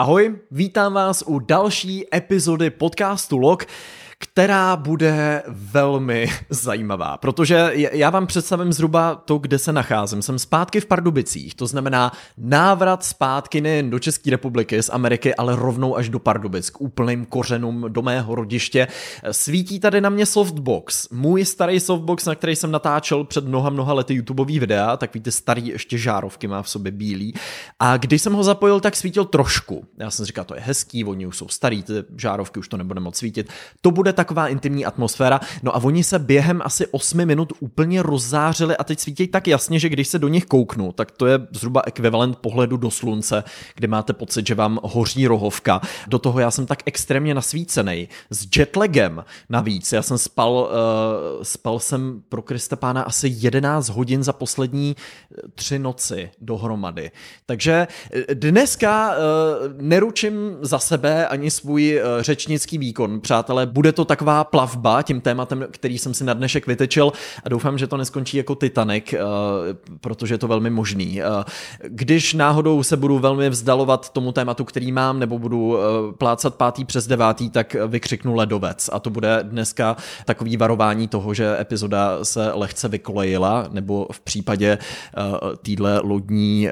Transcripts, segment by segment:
Ahoj, vítám vás u další epizody podcastu Log která bude velmi zajímavá, protože já vám představím zhruba to, kde se nacházím. Jsem zpátky v Pardubicích, to znamená návrat zpátky nejen do České republiky, z Ameriky, ale rovnou až do Pardubic, k úplným kořenům do mého rodiště. Svítí tady na mě softbox, můj starý softbox, na který jsem natáčel před mnoha, mnoha lety YouTubeový videa, takový ty starý ještě žárovky má v sobě bílý. A když jsem ho zapojil, tak svítil trošku. Já jsem říkal, to je hezký, oni už jsou starý, ty žárovky už to nebude moc svítit. To bude taková intimní atmosféra. No a oni se během asi 8 minut úplně rozzářili a teď svítí tak jasně, že když se do nich kouknu, tak to je zhruba ekvivalent pohledu do slunce, kde máte pocit, že vám hoří rohovka. Do toho já jsem tak extrémně nasvícený. S jetlagem navíc. Já jsem spal, uh, spal jsem pro Krista pána asi 11 hodin za poslední eh, tři noci dohromady. Takže eh, dneska uh, neručím za sebe ani svůj uh, řečnický výkon, přátelé. Bude to taková plavba tím tématem, který jsem si na dnešek vytečil a doufám, že to neskončí jako Titanic, eh, protože je to velmi možný. Eh, když náhodou se budu velmi vzdalovat tomu tématu, který mám, nebo budu eh, plácat pátý přes devátý, tak vykřiknu ledovec a to bude dneska takový varování toho, že epizoda se lehce vykolejila, nebo v případě týdle lodní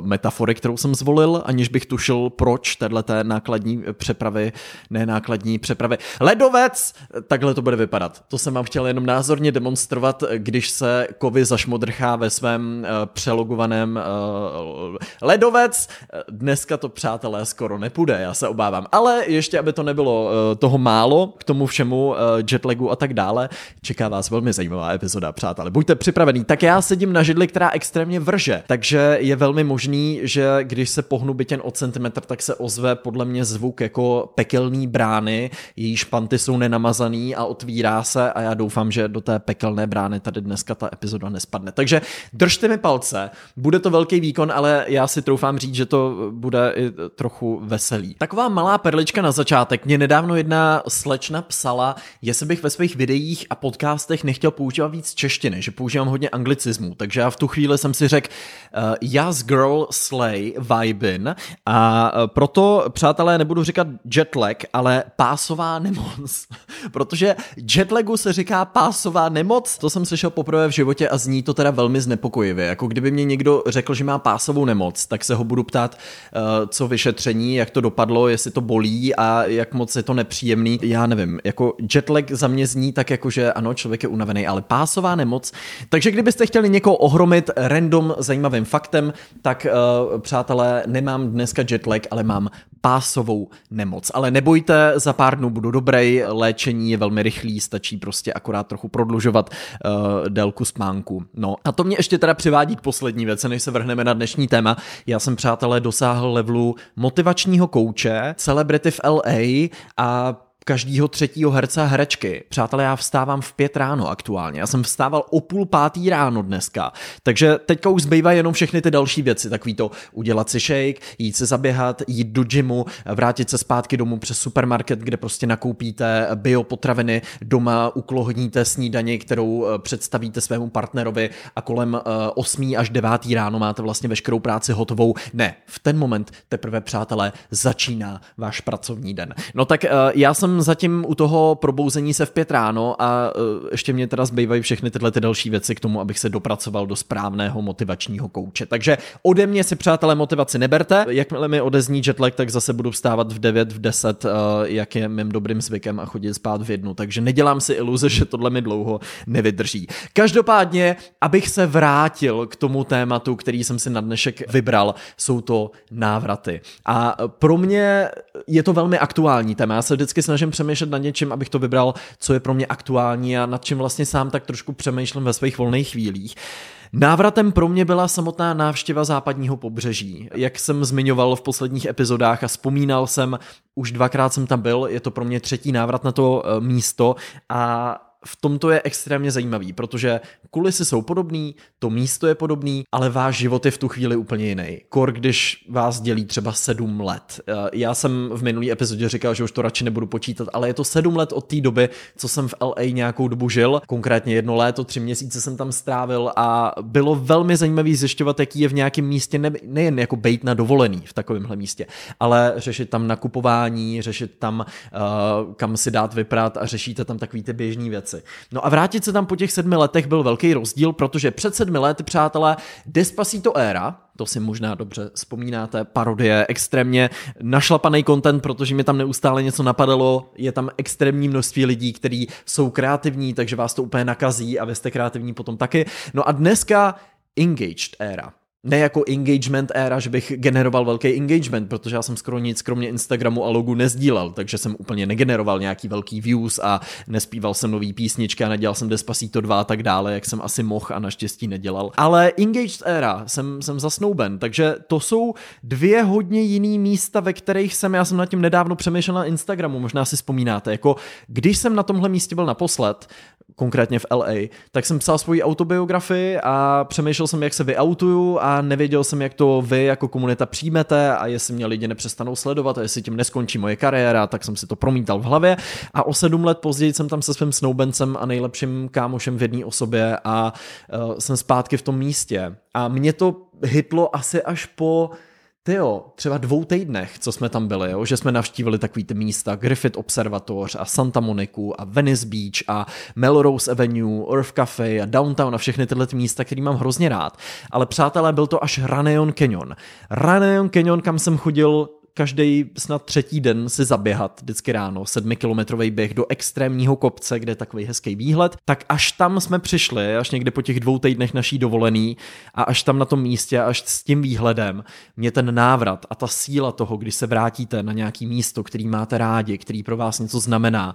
metafory, kterou jsem zvolil, aniž bych tušil, proč téhle nákladní přepravy, ne nákladní přepravy. Ledovec Vůbec takhle to bude vypadat. To jsem vám chtěl jenom názorně demonstrovat, když se Kovy zašmodrchá ve svém uh, přelogovaném uh, ledovec. Dneska to, přátelé, skoro nepůjde, já se obávám. Ale ještě, aby to nebylo uh, toho málo, k tomu všemu jetlagu a tak dále, čeká vás velmi zajímavá epizoda, přátelé. Buďte připravený. Tak já sedím na židli, která extrémně vrže, takže je velmi možný, že když se pohnu bytěn o centimetr, tak se ozve podle mě zvuk jako pekelný brány, jejíž panty jsou nenamazaný a otvírá se a já doufám, že do té pekelné brány tady dneska ta epizoda nespadne. Takže držte mi palce, bude to velký výkon, ale já si troufám říct, že to bude i trochu veselý. Taková malá perlička na začátek. Mě nedávno jedna slečna psala, jestli bych ve svých videích a podcastech nechtěl používat víc češtiny, že používám hodně anglicismů, takže já v tu chvíli jsem si řekl uh, Yas Girl Slay Vibin a uh, proto, přátelé, nebudu říkat jetlag, ale pásová nemoc. Protože jetlagu se říká pásová nemoc, to jsem slyšel poprvé v životě a zní to teda velmi znepokojivě. Jako kdyby mě někdo řekl, že má pásovou nemoc, tak se ho budu ptát, uh, co vyšetření, jak to dopadlo, jestli to bolí a jak moc je to nepříjemný. Já nevím, jako jetlag za mě zní tak jako, že ano, člověk je unavený, ale pásová nemoc. Takže kdybyste chtěli někoho ohromit random zajímavým faktem, tak uh, přátelé, nemám dneska jetlag, ale mám pásovou nemoc. Ale nebojte, za pár dnů budu dobrý, léčení je velmi rychlý, stačí prostě akorát trochu prodlužovat uh, délku spánku. No a to mě ještě teda přivádí k poslední věci, než se vrhneme na dnešní téma. Já jsem, přátelé, dosáhl levelu motivačního kouče, celebrity v LA a každýho třetího herce a herečky. Přátelé, já vstávám v pět ráno aktuálně. Já jsem vstával o půl pátý ráno dneska. Takže teďka už zbývají jenom všechny ty další věci. Takový to udělat si shake, jít se zaběhat, jít do gymu, vrátit se zpátky domů přes supermarket, kde prostě nakoupíte biopotraviny, doma uklohníte snídaně, kterou eh, představíte svému partnerovi a kolem 8 eh, až 9 ráno máte vlastně veškerou práci hotovou. Ne, v ten moment teprve, přátelé, začíná váš pracovní den. No tak eh, já jsem zatím u toho probouzení se v pět ráno a uh, ještě mě teda zbývají všechny tyhle ty další věci k tomu, abych se dopracoval do správného motivačního kouče. Takže ode mě si přátelé motivaci neberte. Jakmile mi odezní jetlag, tak zase budu vstávat v 9, v 10, uh, jak je mým dobrým zvykem a chodit spát v jednu. Takže nedělám si iluze, že tohle mi dlouho nevydrží. Každopádně, abych se vrátil k tomu tématu, který jsem si na dnešek vybral, jsou to návraty. A pro mě je to velmi aktuální téma. Já se vždycky snažím snažím přemýšlet nad něčím, abych to vybral, co je pro mě aktuální a nad čím vlastně sám tak trošku přemýšlím ve svých volných chvílích. Návratem pro mě byla samotná návštěva západního pobřeží. Jak jsem zmiňoval v posledních epizodách a vzpomínal jsem, už dvakrát jsem tam byl, je to pro mě třetí návrat na to eh, místo a v tomto je extrémně zajímavý, protože kulisy jsou podobný, to místo je podobný, ale váš život je v tu chvíli úplně jiný. Kor, když vás dělí třeba sedm let. Eh, já jsem v minulý epizodě říkal, že už to radši nebudu počítat, ale je to sedm let od té doby, co jsem v LA nějakou dobu žil, konkrétně jedno léto, tři měsíce jsem tam strávil a bylo velmi zajímavý zjišťovat, jaký je v nějakém místě ne, nejen jako bejt na dovolený v takovémhle místě, ale řešit tam nakupování, řešit tam, uh, kam si dát vyprat a řešíte tam takové ty běžné věci. No a vrátit se tam po těch sedmi letech byl velký rozdíl, protože před sedmi lety, přátelé, Despacito éra, to si možná dobře vzpomínáte, parodie, extrémně našlapaný content, protože mi tam neustále něco napadalo, je tam extrémní množství lidí, kteří jsou kreativní, takže vás to úplně nakazí a vy jste kreativní potom taky. No a dneska engaged éra ne jako engagement éra, že bych generoval velký engagement, protože já jsem skoro nic kromě Instagramu a logu nezdílel, takže jsem úplně negeneroval nějaký velký views a nespíval jsem nový písničky a nedělal jsem Despacito 2 a tak dále, jak jsem asi mohl a naštěstí nedělal. Ale engaged éra jsem, jsem zasnouben, takže to jsou dvě hodně jiný místa, ve kterých jsem, já jsem nad tím nedávno přemýšlel na Instagramu, možná si vzpomínáte, jako když jsem na tomhle místě byl naposled, konkrétně v LA, tak jsem psal svoji autobiografii a přemýšlel jsem, jak se vyautuju a nevěděl jsem, jak to vy jako komunita přijmete a jestli mě lidi nepřestanou sledovat a jestli tím neskončí moje kariéra, tak jsem si to promítal v hlavě a o sedm let později jsem tam se svým snoubencem a nejlepším kámošem v jedné osobě a uh, jsem zpátky v tom místě. A mě to hitlo asi až po tyjo, třeba dvou týdnech, co jsme tam byli, jo, že jsme navštívili takový ty místa, Griffith Observatoř a Santa Moniku a Venice Beach a Melrose Avenue, Earth Cafe a Downtown a všechny tyhle ty místa, který mám hrozně rád. Ale přátelé, byl to až Raneon Canyon. Raneon Canyon, kam jsem chodil každý snad třetí den si zaběhat vždycky ráno, sedmikilometrový běh do extrémního kopce, kde je takový hezký výhled, tak až tam jsme přišli, až někde po těch dvou týdnech naší dovolený a až tam na tom místě, až s tím výhledem, mě ten návrat a ta síla toho, když se vrátíte na nějaký místo, který máte rádi, který pro vás něco znamená,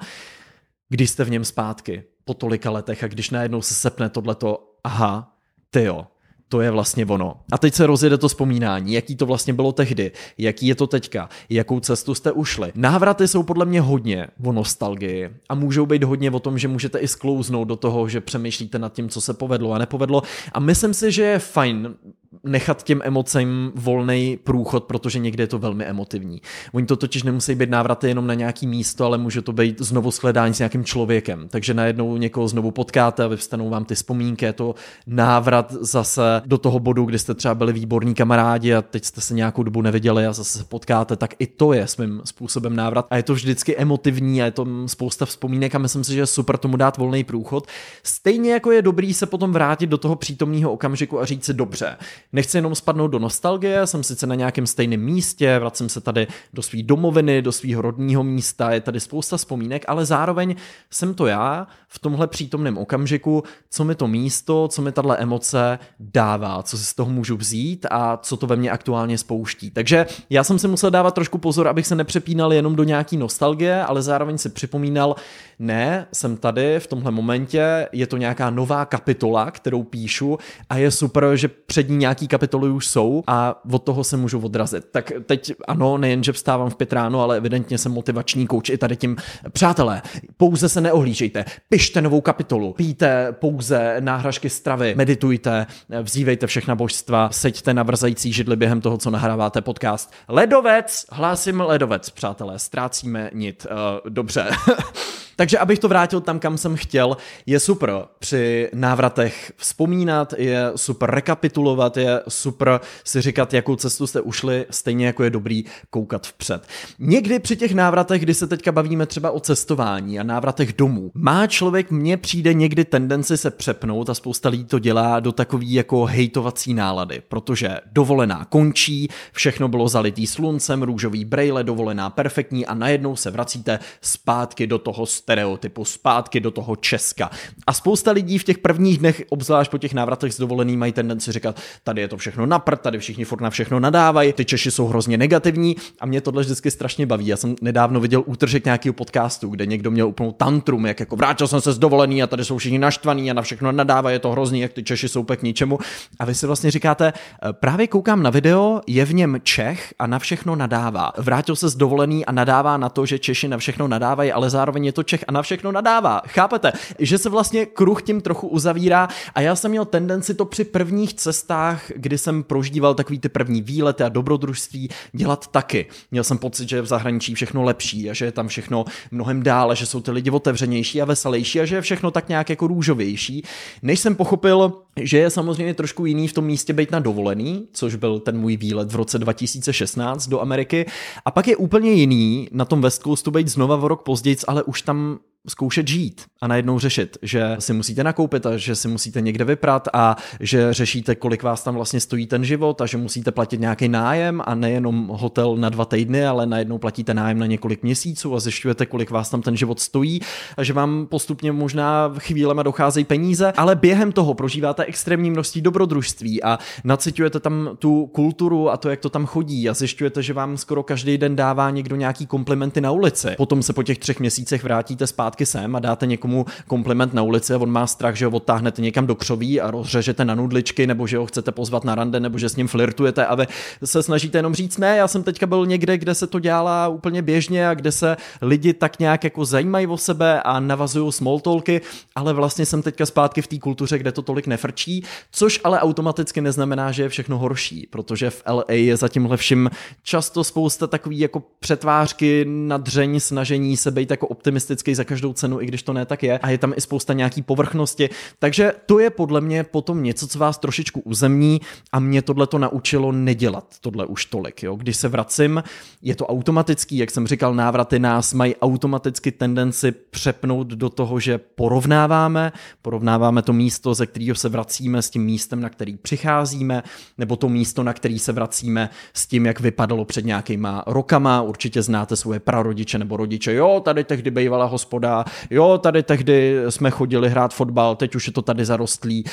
když jste v něm zpátky po tolika letech a když najednou se sepne tohleto, aha, ty jo, to je vlastně ono. A teď se rozjede to vzpomínání, jaký to vlastně bylo tehdy, jaký je to teďka, jakou cestu jste ušli. Návraty jsou podle mě hodně o nostalgii a můžou být hodně o tom, že můžete i sklouznout do toho, že přemýšlíte nad tím, co se povedlo a nepovedlo. A myslím si, že je fajn nechat těm emocím volný průchod, protože někde je to velmi emotivní. Oni to totiž nemusí být návraty jenom na nějaký místo, ale může to být znovu shledání s nějakým člověkem. Takže najednou někoho znovu potkáte a vyvstanou vám ty vzpomínky, je to návrat zase do toho bodu, kdy jste třeba byli výborní kamarádi a teď jste se nějakou dobu neviděli a zase se potkáte, tak i to je svým způsobem návrat. A je to vždycky emotivní a je to spousta vzpomínek a myslím si, že je super tomu dát volný průchod. Stejně jako je dobrý se potom vrátit do toho přítomného okamžiku a říct si dobře, Nechci jenom spadnout do nostalgie, jsem sice na nějakém stejném místě, vracím se tady do své domoviny, do svého rodního místa, je tady spousta vzpomínek, ale zároveň jsem to já v tomhle přítomném okamžiku, co mi to místo, co mi tahle emoce dává, co si z toho můžu vzít a co to ve mně aktuálně spouští. Takže já jsem si musel dávat trošku pozor, abych se nepřepínal jenom do nějaký nostalgie, ale zároveň si připomínal, ne, jsem tady v tomhle momentě, je to nějaká nová kapitola, kterou píšu a je super, že před ní nějaký kapitoly už jsou a od toho se můžu odrazit. Tak teď ano, nejen, že vstávám v pět ráno, ale evidentně jsem motivační kouč i tady tím. Přátelé, pouze se neohlížejte, pište novou kapitolu, píte pouze náhražky stravy, meditujte, vzívejte všechna božstva, seďte na vrzající židli během toho, co nahráváte podcast. Ledovec, hlásím ledovec, přátelé, ztrácíme nit. Uh, dobře. Takže abych to vrátil tam, kam jsem chtěl, je super při návratech vzpomínat, je super rekapitulovat, je super si říkat, jakou cestu jste ušli, stejně jako je dobrý koukat vpřed. Někdy při těch návratech, kdy se teďka bavíme třeba o cestování a návratech domů, má člověk, mně přijde někdy tendenci se přepnout a spousta lidí to dělá do takový jako hejtovací nálady, protože dovolená končí, všechno bylo zalitý sluncem, růžový brejle, dovolená perfektní a najednou se vracíte zpátky do toho stereotypu zpátky do toho Česka. A spousta lidí v těch prvních dnech, obzvlášť po těch návratech z dovolený, mají tendenci říkat, tady je to všechno naprt, tady všichni furt na všechno nadávají, ty Češi jsou hrozně negativní a mě tohle vždycky strašně baví. Já jsem nedávno viděl útržek nějakého podcastu, kde někdo měl úplnou tantrum, jak jako vrátil jsem se z dovolený a tady jsou všichni naštvaní a na všechno nadávají, je to hrozný, jak ty Češi jsou k ničemu. A vy si vlastně říkáte, e, právě koukám na video, je v něm Čech a na všechno nadává. Vrátil se z dovolený a nadává na to, že Češi na všechno nadávají, ale zároveň je to Čech lidech a na všechno nadává. Chápete? Že se vlastně kruh tím trochu uzavírá a já jsem měl tendenci to při prvních cestách, kdy jsem prožíval takový ty první výlety a dobrodružství, dělat taky. Měl jsem pocit, že je v zahraničí všechno lepší a že je tam všechno mnohem dále, že jsou ty lidi otevřenější a veselější a že je všechno tak nějak jako růžovější. Než jsem pochopil, že je samozřejmě trošku jiný v tom místě být na dovolený, což byl ten můj výlet v roce 2016 do Ameriky. A pak je úplně jiný na tom West Coastu být znova o rok později, ale už tam zkoušet žít a najednou řešit, že si musíte nakoupit a že si musíte někde vyprat a že řešíte, kolik vás tam vlastně stojí ten život a že musíte platit nějaký nájem a nejenom hotel na dva týdny, ale najednou platíte nájem na několik měsíců a zjišťujete, kolik vás tam ten život stojí a že vám postupně možná chvílema docházejí peníze, ale během toho prožíváte extrémní množství dobrodružství a nacitujete tam tu kulturu a to, jak to tam chodí a zjišťujete, že vám skoro každý den dává někdo nějaký komplimenty na ulici. Potom se po těch třech měsících vrátíte zpátky zpátky sem a dáte někomu kompliment na ulici a on má strach, že ho odtáhnete někam do křoví a rozřežete na nudličky, nebo že ho chcete pozvat na rande, nebo že s ním flirtujete a vy se snažíte jenom říct, ne, já jsem teďka byl někde, kde se to dělá úplně běžně a kde se lidi tak nějak jako zajímají o sebe a navazují small talky, ale vlastně jsem teďka zpátky v té kultuře, kde to tolik nefrčí, což ale automaticky neznamená, že je všechno horší, protože v LA je za tímhle vším často spousta takový jako přetvářky, nadření, snažení se být jako optimistický za každou každou cenu, i když to ne tak je. A je tam i spousta nějaký povrchnosti. Takže to je podle mě potom něco, co vás trošičku uzemní a mě tohle to naučilo nedělat tohle už tolik. Jo? Když se vracím, je to automatický, jak jsem říkal, návraty nás mají automaticky tendenci přepnout do toho, že porovnáváme, porovnáváme to místo, ze kterého se vracíme s tím místem, na který přicházíme, nebo to místo, na který se vracíme s tím, jak vypadalo před nějakýma rokama. Určitě znáte svoje prarodiče nebo rodiče. Jo, tady tehdy bývala hospoda jo, tady tehdy jsme chodili hrát fotbal, teď už je to tady zarostlý,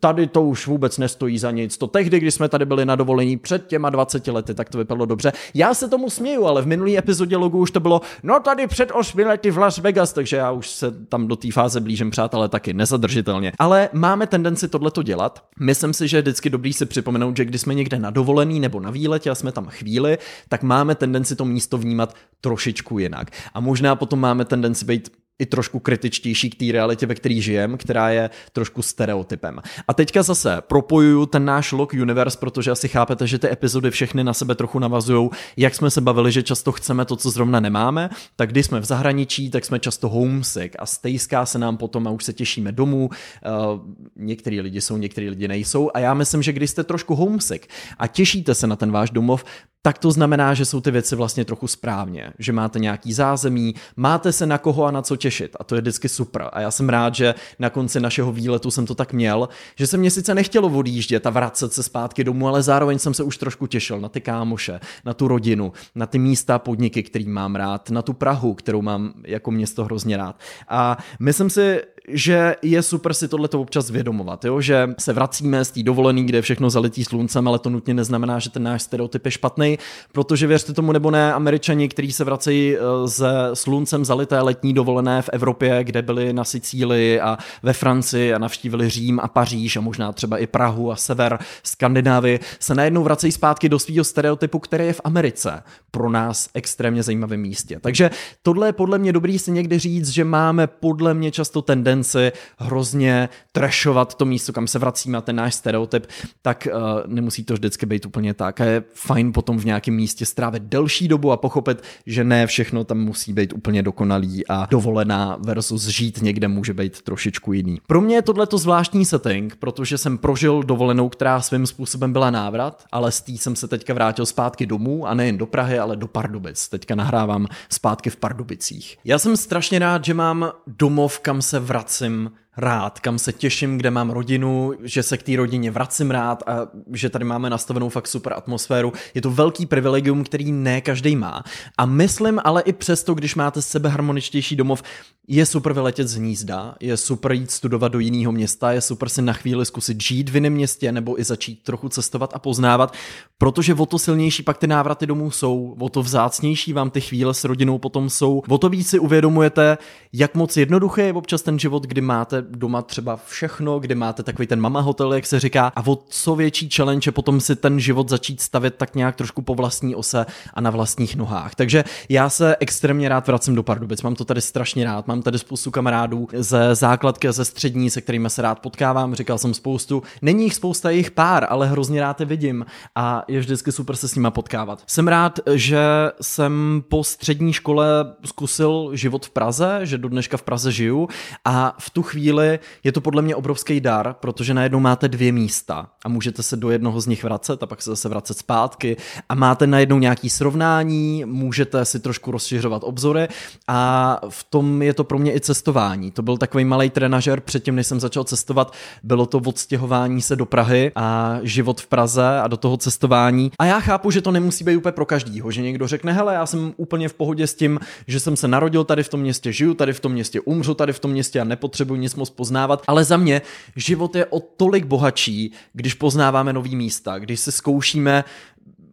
tady to už vůbec nestojí za nic. To tehdy, když jsme tady byli na dovolení před těma 20 lety, tak to vypadalo dobře. Já se tomu směju, ale v minulý epizodě logu už to bylo, no tady před 8 lety v Las Vegas, takže já už se tam do té fáze blížím, přátelé, taky nezadržitelně. Ale máme tendenci tohleto dělat. Myslím si, že je vždycky dobrý si připomenout, že když jsme někde na dovolený nebo na výletě a jsme tam chvíli, tak máme tendenci to místo vnímat trošičku jinak. A možná potom máme tendenci být i trošku kritičtější k té realitě, ve které žijem, která je trošku stereotypem. A teďka zase propojuju ten náš Lock Universe, protože asi chápete, že ty epizody všechny na sebe trochu navazují. Jak jsme se bavili, že často chceme to, co zrovna nemáme, tak když jsme v zahraničí, tak jsme často homesick a stejská se nám potom a už se těšíme domů. Uh, některý lidi jsou, některý lidi nejsou a já myslím, že když jste trošku homesick a těšíte se na ten váš domov, tak to znamená, že jsou ty věci vlastně trochu správně, že máte nějaký zázemí, máte se na koho a na co těšit a to je vždycky super. A já jsem rád, že na konci našeho výletu jsem to tak měl, že se mě sice nechtělo odjíždět a vracet se zpátky domů, ale zároveň jsem se už trošku těšil na ty kámoše, na tu rodinu, na ty místa, podniky, který mám rád, na tu Prahu, kterou mám jako město hrozně rád. A myslím si, že je super si tohle občas vědomovat, jo? že se vracíme z té dovolený, kde všechno zalitý sluncem, ale to nutně neznamená, že ten náš stereotyp je špatný, protože věřte tomu nebo ne, američani, kteří se vracejí ze eh, sluncem zalité letní dovolené v Evropě, kde byli na Sicílii a ve Francii a navštívili Řím a Paříž a možná třeba i Prahu a sever Skandinávy, se najednou vracejí zpátky do svého stereotypu, který je v Americe pro nás extrémně zajímavém místě. Takže tohle je podle mě dobrý si někdy říct, že máme podle mě často tendenci tendenci hrozně trashovat to místo, kam se vracíme a ten náš stereotyp, tak uh, nemusí to vždycky být úplně tak. A je fajn potom v nějakém místě strávit delší dobu a pochopit, že ne všechno tam musí být úplně dokonalý a dovolená versus žít někde může být trošičku jiný. Pro mě je tohle to zvláštní setting, protože jsem prožil dovolenou, která svým způsobem byla návrat, ale z tý jsem se teďka vrátil zpátky domů a nejen do Prahy, ale do Pardubic. Teďka nahrávám zpátky v Pardubicích. Já jsem strašně rád, že mám domov, kam se vracím vracím rád, kam se těším, kde mám rodinu, že se k té rodině vracím rád a že tady máme nastavenou fakt super atmosféru. Je to velký privilegium, který ne každý má. A myslím ale i přesto, když máte sebe harmoničtější domov, je super vyletět z hnízda, je super jít studovat do jiného města, je super si na chvíli zkusit žít v jiném městě nebo i začít trochu cestovat a poznávat, protože o to silnější pak ty návraty domů jsou, o to vzácnější vám ty chvíle s rodinou potom jsou, o to víc si uvědomujete, jak moc jednoduché je občas ten život, kdy máte doma třeba všechno, kde máte takový ten mama hotel, jak se říká, a o co větší challenge je potom si ten život začít stavět tak nějak trošku po vlastní ose a na vlastních nohách. Takže já se extrémně rád vracím do Pardubic, mám to tady strašně rád, mám tady spoustu kamarádů ze základky a ze střední, se kterými se rád potkávám, říkal jsem spoustu, není jich spousta, jich pár, ale hrozně rád je vidím a je vždycky super se s nima potkávat. Jsem rád, že jsem po střední škole zkusil život v Praze, že do dneška v Praze žiju a v tu chvíli je to podle mě obrovský dar, protože najednou máte dvě místa a můžete se do jednoho z nich vracet a pak se zase vracet zpátky a máte najednou nějaký srovnání, můžete si trošku rozšiřovat obzory a v tom je to pro mě i cestování. To byl takový malý trenažer předtím, než jsem začal cestovat, bylo to odstěhování se do Prahy a život v Praze a do toho cestování. A já chápu, že to nemusí být úplně pro každýho, že někdo řekne, hele, já jsem úplně v pohodě s tím, že jsem se narodil tady v tom městě, žiju tady v tom městě, umřu tady v tom městě a nepotřebuji nic moc poznávat, ale za mě život je o tolik bohatší, když poznáváme nový místa, když se zkoušíme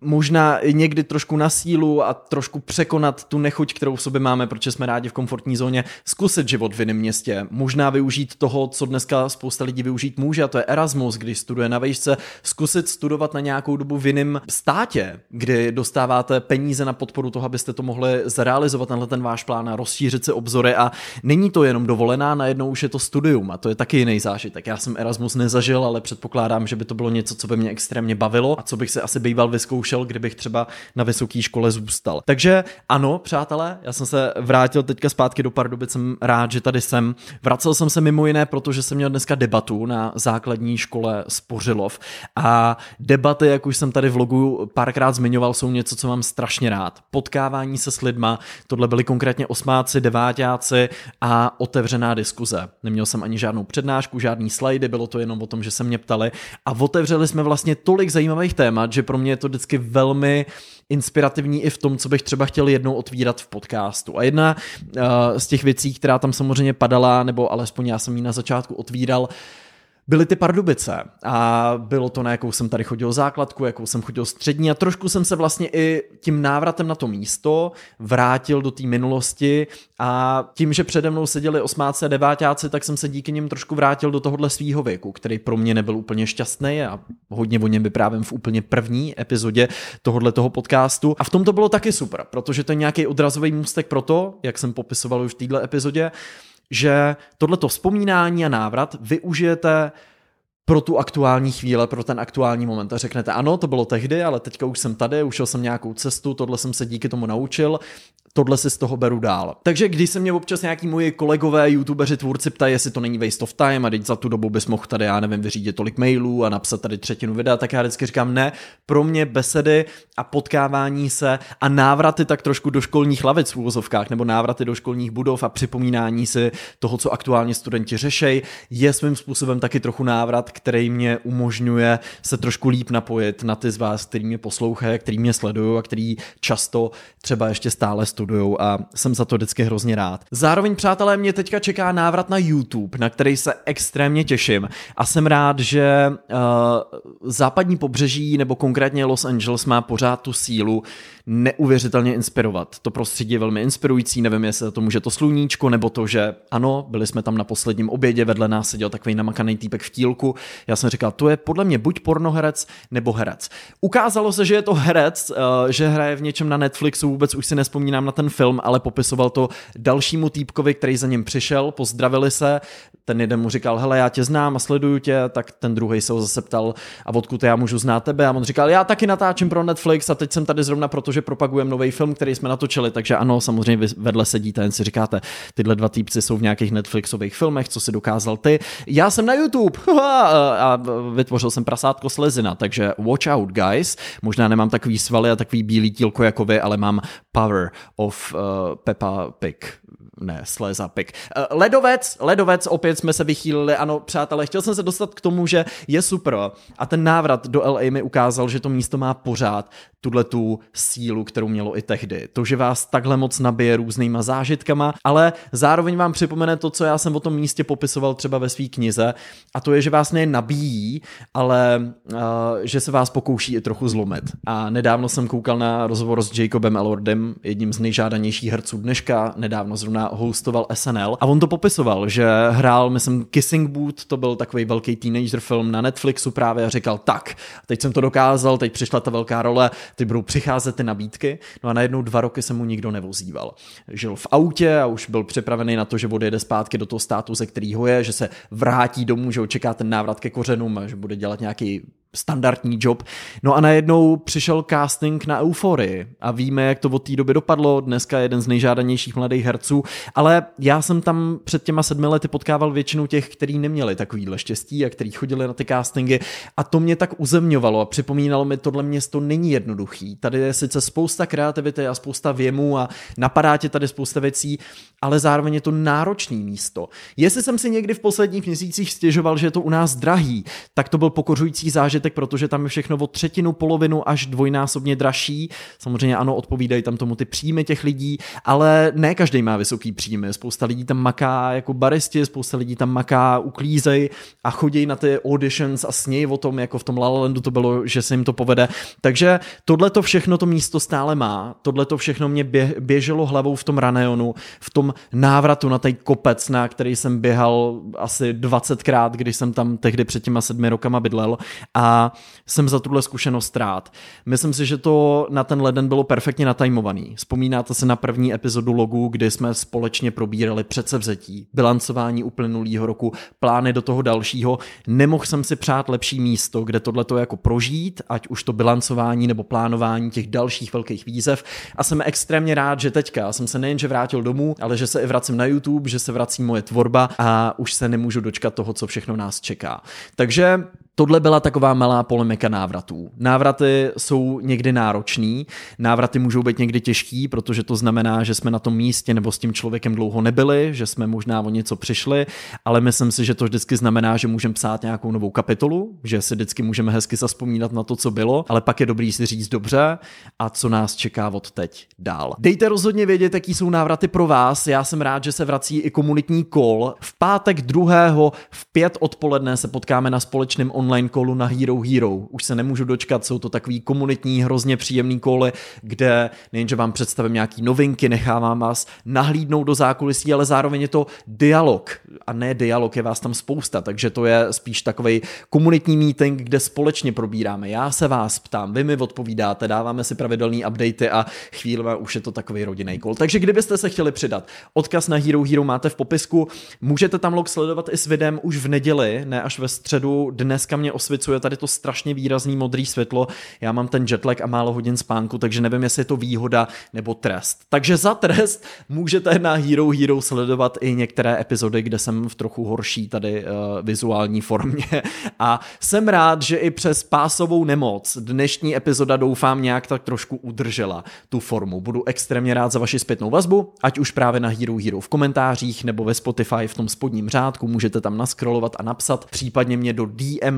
možná někdy trošku na sílu a trošku překonat tu nechuť, kterou v sobě máme, protože jsme rádi v komfortní zóně, zkusit život v jiném městě. Možná využít toho, co dneska spousta lidí využít může, a to je Erasmus, když studuje na vejšce, zkusit studovat na nějakou dobu v jiném státě, kdy dostáváte peníze na podporu toho, abyste to mohli zrealizovat tenhle ten váš plán a rozšířit si obzory a není to jenom dovolená, najednou už je to studium a to je taky jiný zážitek. Já jsem Erasmus nezažil, ale předpokládám, že by to bylo něco, co by mě extrémně bavilo a co bych si asi býval vyzkoušel šel, kdybych třeba na vysoké škole zůstal. Takže ano, přátelé, já jsem se vrátil teďka zpátky do Pardubic, jsem rád, že tady jsem. Vracel jsem se mimo jiné, protože jsem měl dneska debatu na základní škole Spořilov a debaty, jak už jsem tady v logu párkrát zmiňoval, jsou něco, co mám strašně rád. Potkávání se s lidma, tohle byly konkrétně osmáci, devátáci a otevřená diskuze. Neměl jsem ani žádnou přednášku, žádný slajdy, bylo to jenom o tom, že se mě ptali a otevřeli jsme vlastně tolik zajímavých témat, že pro mě je to vždycky velmi inspirativní i v tom, co bych třeba chtěl jednou otvírat v podcastu. A jedna uh, z těch věcí, která tam samozřejmě padala, nebo alespoň já jsem ji na začátku otvíral, uh, byly ty Pardubice a bylo to, na jakou jsem tady chodil základku, jakou jsem chodil střední a trošku jsem se vlastně i tím návratem na to místo vrátil do té minulosti a tím, že přede mnou seděli osmáci a devátáci, tak jsem se díky nim trošku vrátil do tohohle svýho věku, který pro mě nebyl úplně šťastný a hodně o něm vyprávím v úplně první epizodě tohohle toho podcastu. A v tom to bylo taky super, protože to je nějaký odrazový můstek pro to, jak jsem popisoval už v této epizodě, že tohleto vzpomínání a návrat využijete pro tu aktuální chvíle, pro ten aktuální moment. A řeknete, ano, to bylo tehdy, ale teďka už jsem tady, ušel jsem nějakou cestu, tohle jsem se díky tomu naučil tohle si z toho beru dál. Takže když se mě občas nějaký moji kolegové, youtubeři, tvůrci ptají, jestli to není waste of time a teď za tu dobu bys mohl tady, já nevím, vyřídit tolik mailů a napsat tady třetinu videa, tak já vždycky říkám ne, pro mě besedy a potkávání se a návraty tak trošku do školních lavic v úvozovkách nebo návraty do školních budov a připomínání si toho, co aktuálně studenti řešejí, je svým způsobem taky trochu návrat, který mě umožňuje se trošku líp napojit na ty z vás, který mě poslouchají, který mě sledují a který často třeba ještě stále studují studujou a jsem za to vždycky hrozně rád. Zároveň, přátelé, mě teďka čeká návrat na YouTube, na který se extrémně těším a jsem rád, že uh, západní pobřeží nebo konkrétně Los Angeles má pořád tu sílu neuvěřitelně inspirovat. To prostředí je velmi inspirující, nevím, jestli to může to sluníčko, nebo to, že ano, byli jsme tam na posledním obědě, vedle nás seděl takový namakaný týpek v tílku. Já jsem říkal, to je podle mě buď pornoherec nebo herec. Ukázalo se, že je to herec, uh, že hraje v něčem na Netflixu, vůbec už si nespomínám na ten film, ale popisoval to dalšímu týpkovi, který za ním přišel, pozdravili se, ten jeden mu říkal, hele, já tě znám a sleduju tě, tak ten druhý se ho zase ptal, a odkud já můžu znát tebe? A on říkal, já taky natáčím pro Netflix a teď jsem tady zrovna, protože propagujeme nový film, který jsme natočili, takže ano, samozřejmě vy vedle sedíte, jen si říkáte, tyhle dva týpci jsou v nějakých Netflixových filmech, co si dokázal ty. Já jsem na YouTube a vytvořil jsem prasátko slezina, takže watch out, guys. Možná nemám takový svaly a takový bílý tílko jako vy, ale mám power of uh, Peppa Pig ne, sléza pik. Eh, ledovec, ledovec, opět jsme se vychýlili, ano, přátelé, chtěl jsem se dostat k tomu, že je super a ten návrat do LA mi ukázal, že to místo má pořád tuhle tu kterou mělo i tehdy. To, že vás takhle moc nabije různýma zážitkama, ale zároveň vám připomene to, co já jsem o tom místě popisoval třeba ve své knize, a to je, že vás nejen nabíjí, ale uh, že se vás pokouší i trochu zlomit. A nedávno jsem koukal na rozhovor s Jacobem Elordem, jedním z nejžádanějších herců dneška, nedávno zrovna hostoval SNL a on to popisoval, že hrál, myslím, Kissing Booth, to byl takový velký teenager film na Netflixu právě a říkal, tak, teď jsem to dokázal, teď přišla ta velká role, ty budou přicházet ty nabídky, no a najednou dva roky se mu nikdo nevozíval. Žil v autě a už byl připravený na to, že odjede zpátky do toho státu, ze kterého je, že se vrátí domů, že očeká ten návrat ke kořenům že bude dělat nějaký standardní job. No a najednou přišel casting na Euforii a víme, jak to od té doby dopadlo. Dneska je jeden z nejžádanějších mladých herců, ale já jsem tam před těma sedmi lety potkával většinu těch, kteří neměli takovýhle štěstí a kteří chodili na ty castingy a to mě tak uzemňovalo a připomínalo mi, tohle město není jednoduchý. Tady je sice spousta kreativity a spousta věmů a napadá tě tady spousta věcí, ale zároveň je to náročný místo. Jestli jsem si někdy v posledních měsících stěžoval, že je to u nás drahý, tak to byl pokořující zážitek, protože tam je všechno o třetinu, polovinu až dvojnásobně dražší. Samozřejmě ano, odpovídají tam tomu ty příjmy těch lidí, ale ne každý má vysoký příjmy. Spousta lidí tam maká jako baristi, spousta lidí tam maká, uklízej a chodí na ty auditions a snějí o tom, jako v tom La La Landu to bylo, že se jim to povede. Takže tohle to všechno to místo stále má. Tohle to všechno mě běželo hlavou v tom Raneonu, v tom návratu na ten kopec, na který jsem běhal asi 20krát, když jsem tam tehdy před těma sedmi rokama bydlel a jsem za tuhle zkušenost rád. Myslím si, že to na ten leden bylo perfektně natajmovaný. Vzpomínáte se na první epizodu logu, kdy jsme společně probírali předsevzetí, bilancování uplynulého roku, plány do toho dalšího. Nemohl jsem si přát lepší místo, kde tohle to jako prožít, ať už to bilancování nebo plánování těch dalších velkých výzev. A jsem extrémně rád, že teďka jsem se nejenže vrátil domů, ale že se i vracím na YouTube, že se vrací moje tvorba a už se nemůžu dočkat toho, co všechno nás čeká. Takže Tohle byla taková malá polemika návratů. Návraty jsou někdy náročný, návraty můžou být někdy těžký, protože to znamená, že jsme na tom místě nebo s tím člověkem dlouho nebyli, že jsme možná o něco přišli, ale myslím si, že to vždycky znamená, že můžeme psát nějakou novou kapitolu, že si vždycky můžeme hezky zaspomínat na to, co bylo, ale pak je dobrý si říct dobře a co nás čeká od teď dál. Dejte rozhodně vědět, jaký jsou návraty pro vás. Já jsem rád, že se vrací i komunitní kol. V pátek druhého v pět odpoledne se potkáme na společném online kolu na Hero Hero. Už se nemůžu dočkat, jsou to takový komunitní, hrozně příjemný koly, kde nejenže vám představím nějaký novinky, nechávám vás nahlídnout do zákulisí, ale zároveň je to dialog. A ne dialog, je vás tam spousta, takže to je spíš takový komunitní meeting, kde společně probíráme. Já se vás ptám, vy mi odpovídáte, dáváme si pravidelné updaty a chvíle už je to takový rodinný kol. Takže kdybyste se chtěli přidat, odkaz na Hero Hero máte v popisku, můžete tam log sledovat i s videem už v neděli, ne až ve středu. Dneska mě osvicuje tady to strašně výrazný modrý světlo. Já mám ten jetlag a málo hodin spánku, takže nevím, jestli je to výhoda nebo trest. Takže za trest můžete na Hero Hero sledovat i některé epizody, kde jsem v trochu horší tady uh, vizuální formě. A jsem rád, že i přes pásovou nemoc dnešní epizoda doufám nějak tak trošku udržela tu formu. Budu extrémně rád za vaši zpětnou vazbu, ať už právě na Hero Hero v komentářích nebo ve Spotify v tom spodním řádku, můžete tam naskrolovat a napsat, případně mě do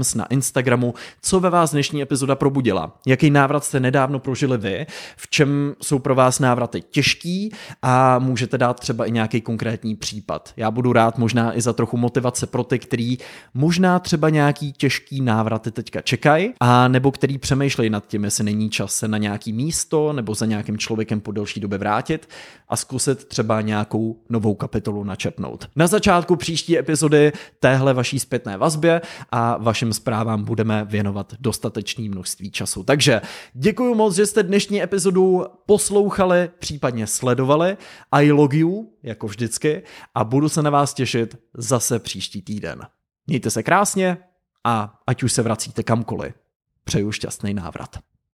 DMs na Instagramu, co ve vás dnešní epizoda probudila. Jaký návrat jste nedávno prožili vy, v čem jsou pro vás návraty těžký a můžete dát třeba i nějaký konkrétní případ. Já budu rád možná i za trochu motivace pro ty, který možná třeba nějaký těžký návraty teďka čekají, a nebo který přemýšlejí nad tím, jestli není čas se na nějaký místo nebo za nějakým člověkem po delší době vrátit a zkusit třeba nějakou novou kapitolu načetnout. Na začátku příští epizody téhle vaší zpětné vazbě a vašim zprávám vám budeme věnovat dostatečné množství času. Takže děkuji moc, že jste dnešní epizodu poslouchali, případně sledovali. I log you, jako vždycky, a budu se na vás těšit zase příští týden. Mějte se krásně a ať už se vracíte kamkoliv, přeju šťastný návrat.